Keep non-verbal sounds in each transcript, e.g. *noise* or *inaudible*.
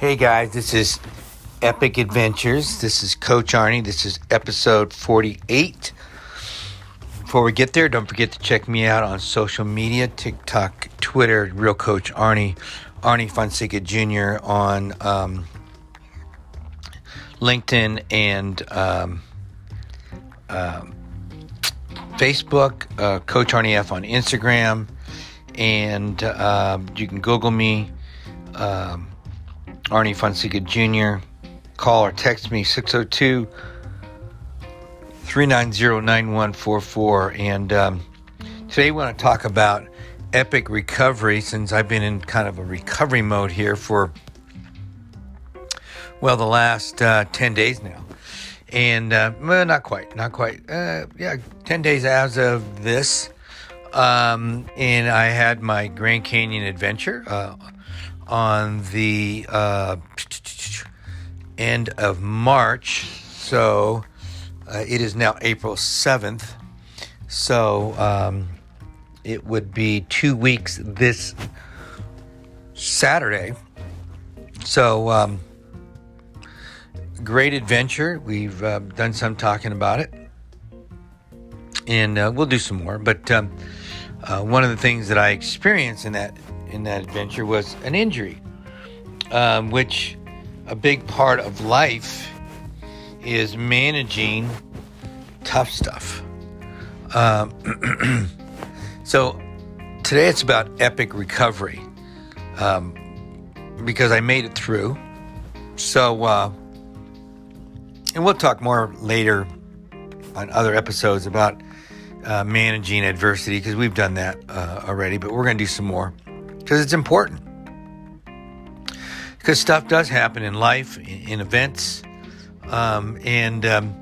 Hey guys, this is Epic Adventures. This is Coach Arnie. This is episode 48. Before we get there, don't forget to check me out on social media TikTok, Twitter, Real Coach Arnie, Arnie Fonseca Jr. on um, LinkedIn and um, um, Facebook, uh, Coach Arnie F on Instagram, and uh, you can Google me. Um, Arnie Fonseca Jr. Call or text me 602 390 9144. And um, today we want to talk about epic recovery since I've been in kind of a recovery mode here for, well, the last uh, 10 days now. And, uh, well, not quite, not quite. Uh, yeah, 10 days as of this. Um, and I had my Grand Canyon adventure uh, on the uh, end of March. So uh, it is now April 7th. So um, it would be two weeks this Saturday. So, um, great adventure. We've uh, done some talking about it. And uh, we'll do some more. But um, uh, one of the things that I experienced in that in that adventure was an injury, um, which a big part of life is managing tough stuff. Um, *clears throat* so today it's about epic recovery um, because I made it through. So, uh, and we'll talk more later on other episodes about uh, managing adversity because we've done that uh, already, but we're going to do some more because it's important. Because stuff does happen in life, in, events, um, and um,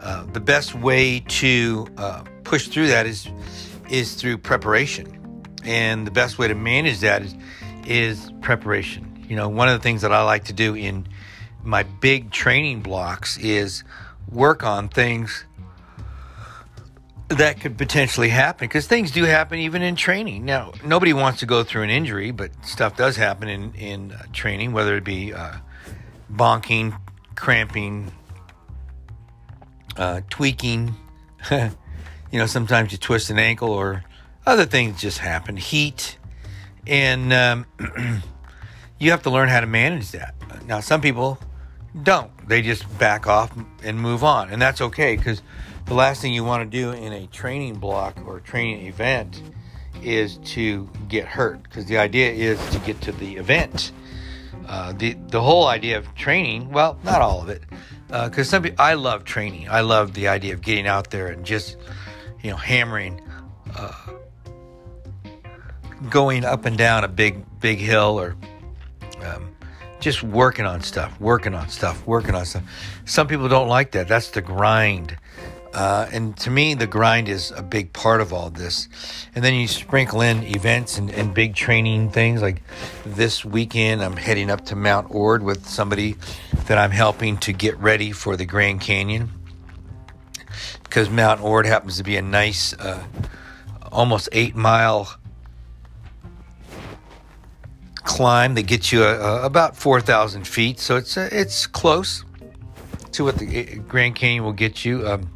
uh, the best way to uh, push through that is is through preparation, and the best way to manage that is is preparation. You know, one of the things that I like to do in my big training blocks is work on things that could potentially happen because things do happen even in training. Now, nobody wants to go through an injury, but stuff does happen in in uh, training, whether it be uh, bonking, cramping, uh, tweaking. *laughs* you know, sometimes you twist an ankle or other things just happen. Heat, and um, *clears throat* you have to learn how to manage that. Now, some people don't; they just back off and move on, and that's okay because the last thing you want to do in a training block or training event is to get hurt because the idea is to get to the event. Uh, the the whole idea of training, well, not all of it, because uh, some I love training. I love the idea of getting out there and just you know hammering, uh, going up and down a big big hill or um, just working on stuff, working on stuff, working on stuff. Some people don't like that. That's the grind. Uh, and to me, the grind is a big part of all this. And then you sprinkle in events and, and, big training things. Like this weekend, I'm heading up to Mount Ord with somebody that I'm helping to get ready for the Grand Canyon. Because Mount Ord happens to be a nice, uh, almost eight mile climb that gets you a, a, about 4,000 feet. So it's, uh, it's close to what the uh, Grand Canyon will get you. Um,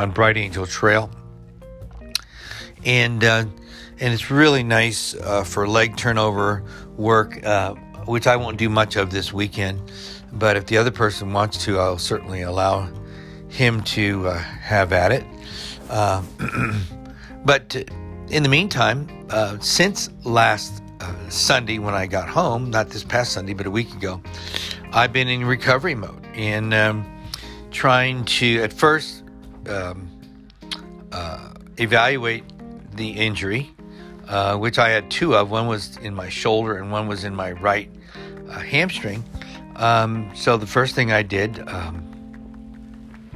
on Bright Angel Trail, and uh, and it's really nice uh, for leg turnover work, uh, which I won't do much of this weekend. But if the other person wants to, I'll certainly allow him to uh, have at it. Uh, *clears throat* but in the meantime, uh, since last Sunday when I got home, not this past Sunday, but a week ago, I've been in recovery mode and um, trying to, at first, um, uh, evaluate the injury, uh, which I had two of. One was in my shoulder and one was in my right uh, hamstring. Um, so the first thing I did um,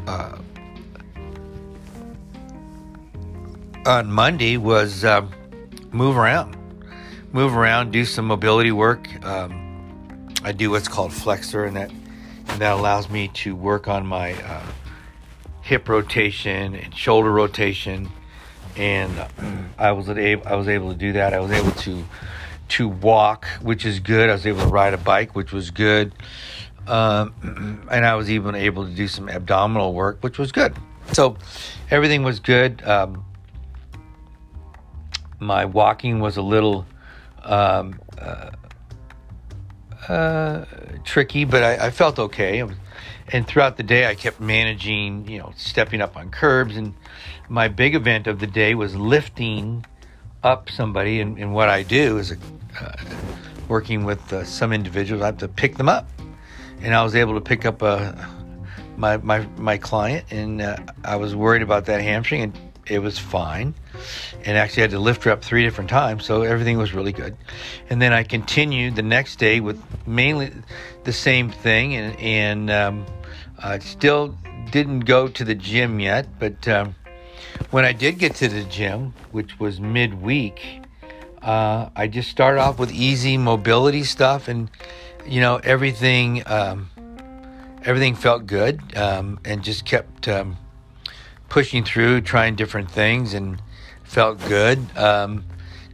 uh, on Monday was um, move around, move around, do some mobility work. Um, I do what's called flexor, and that and that allows me to work on my uh, hip rotation and shoulder rotation, and I was able I was able to do that. I was able to to walk, which is good. I was able to ride a bike, which was good. Um, *clears throat* and I was even able to do some abdominal work, which was good. So everything was good. Um, my walking was a little um, uh, uh, tricky, but I, I, felt okay. And throughout the day, I kept managing, you know, stepping up on curbs. And my big event of the day was lifting up somebody. And, and what I do is uh, working with uh, some individuals, I have to pick them up. And I was able to pick up uh, my, my, my client, and uh, I was worried about that hamstring, and it was fine. And actually, had to lift her up three different times, so everything was really good. And then I continued the next day with mainly the same thing, and, and um, I still didn't go to the gym yet, but um, when I did get to the gym, which was midweek, uh, I just started off with easy mobility stuff, and you know everything. Um, everything felt good, um, and just kept um, pushing through, trying different things, and felt good. Um,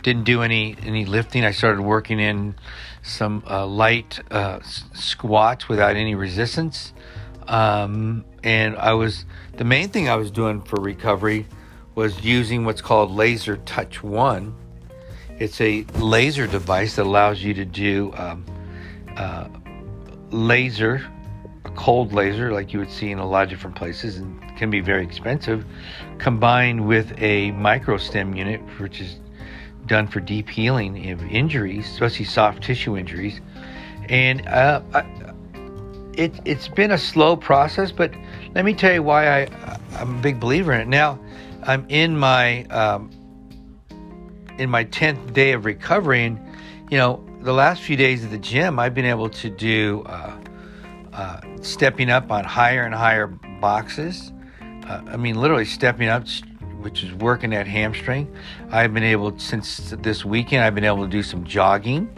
didn't do any any lifting. I started working in some uh, light uh, squats without any resistance, um, and I was the main thing I was doing for recovery was using what's called Laser Touch One. It's a laser device that allows you to do um, uh, laser a cold laser like you would see in a lot of different places and can be very expensive, combined with a microstim unit, which is done for deep healing of injuries, especially soft tissue injuries. And uh, I, it, it's been a slow process, but let me tell you why I, I'm a big believer in it. Now, I'm in my um, in my tenth day of recovery, and you know, the last few days at the gym, I've been able to do. Uh, uh, stepping up on higher and higher boxes. Uh, I mean, literally stepping up, which is working that hamstring. I've been able, since this weekend, I've been able to do some jogging.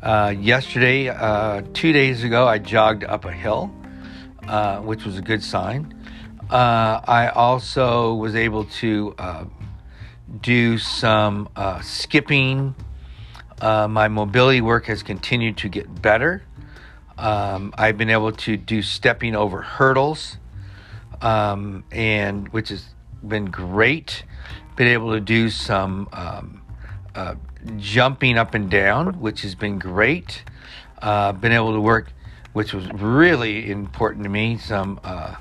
Uh, yesterday, uh, two days ago, I jogged up a hill, uh, which was a good sign. I also was able to do some skipping. my mobility work has continued to get better. Um, I've been able to do stepping over hurdles, um, and which has been great. Been able to do some um, uh, jumping up and down, which has been great. Uh, been able to work, which was really important to me. Some uh,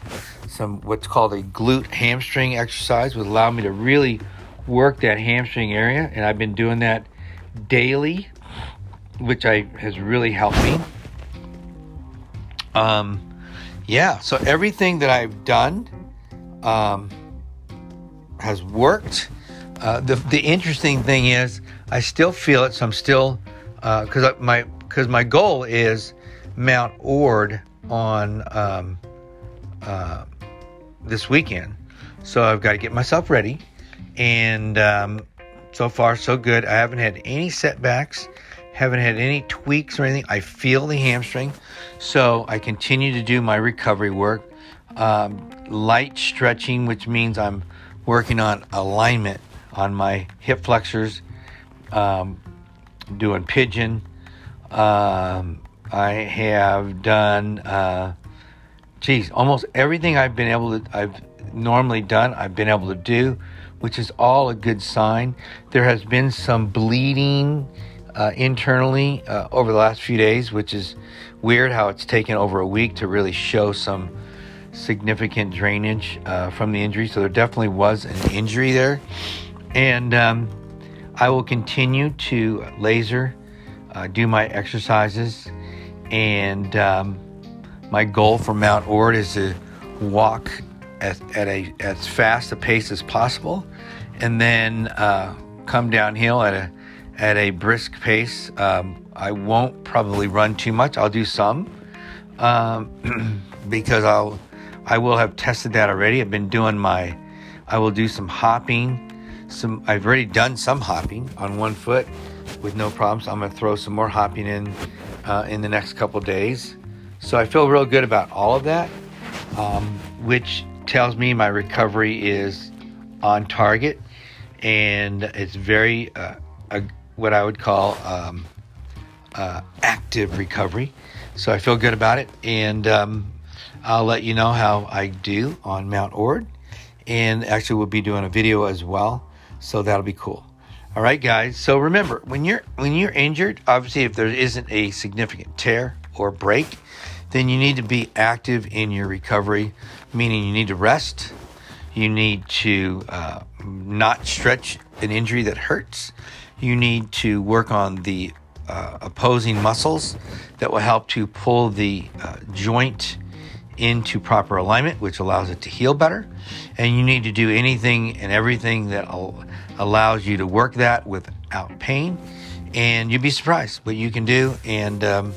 some what's called a glute hamstring exercise would allow me to really work that hamstring area, and I've been doing that daily, which I has really helped me. Um, yeah, so everything that I've done um, has worked. Uh, the the interesting thing is, I still feel it, so I'm still because uh, my because my goal is Mount Ord on um, uh, this weekend, so I've got to get myself ready, and um, so far so good. I haven't had any setbacks haven't had any tweaks or anything. I feel the hamstring, so I continue to do my recovery work. Um, light stretching, which means I'm working on alignment on my hip flexors, um, doing pigeon. Um, I have done, uh, geez, almost everything I've been able to, I've normally done, I've been able to do, which is all a good sign. There has been some bleeding uh, internally uh, over the last few days, which is weird how it's taken over a week to really show some significant drainage uh, from the injury. So there definitely was an injury there. And um, I will continue to laser, uh, do my exercises, and um, my goal for Mount Ord is to walk at, at a as fast a pace as possible, and then uh, come downhill at a at a brisk pace. Um, I won't probably run too much. I'll do some um, *clears throat* because I'll I will have tested that already. I've been doing my I will do some hopping. Some I've already done some hopping on one foot with no problems. I'm gonna throw some more hopping in uh, in the next couple days. So I feel real good about all of that, um, which tells me my recovery is on target and it's very uh, a, what I would call um, uh, active recovery. So I feel good about it, and um, I'll let you know how I do on Mount Ord. And actually, we'll be doing a video as well, so that'll be cool. All right, guys. So remember, when you're when you're injured, obviously, if there isn't a significant tear or break, then you need to be active in your recovery, meaning you need to rest. You need to uh, not stretch an injury that hurts. You need to work on the uh, opposing muscles that will help to pull the uh, joint into proper alignment, which allows it to heal better. And you need to do anything and everything that allows you to work that without pain. And you'd be surprised what you can do. And um,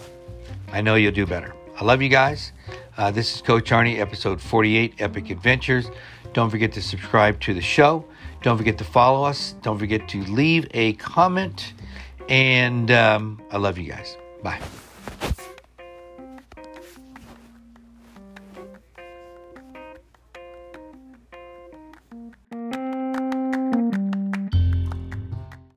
I know you'll do better. I love you guys. Uh, this is Coach Arnie, episode 48 Epic Adventures. Don't forget to subscribe to the show. Don't forget to follow us. Don't forget to leave a comment. And um, I love you guys. Bye.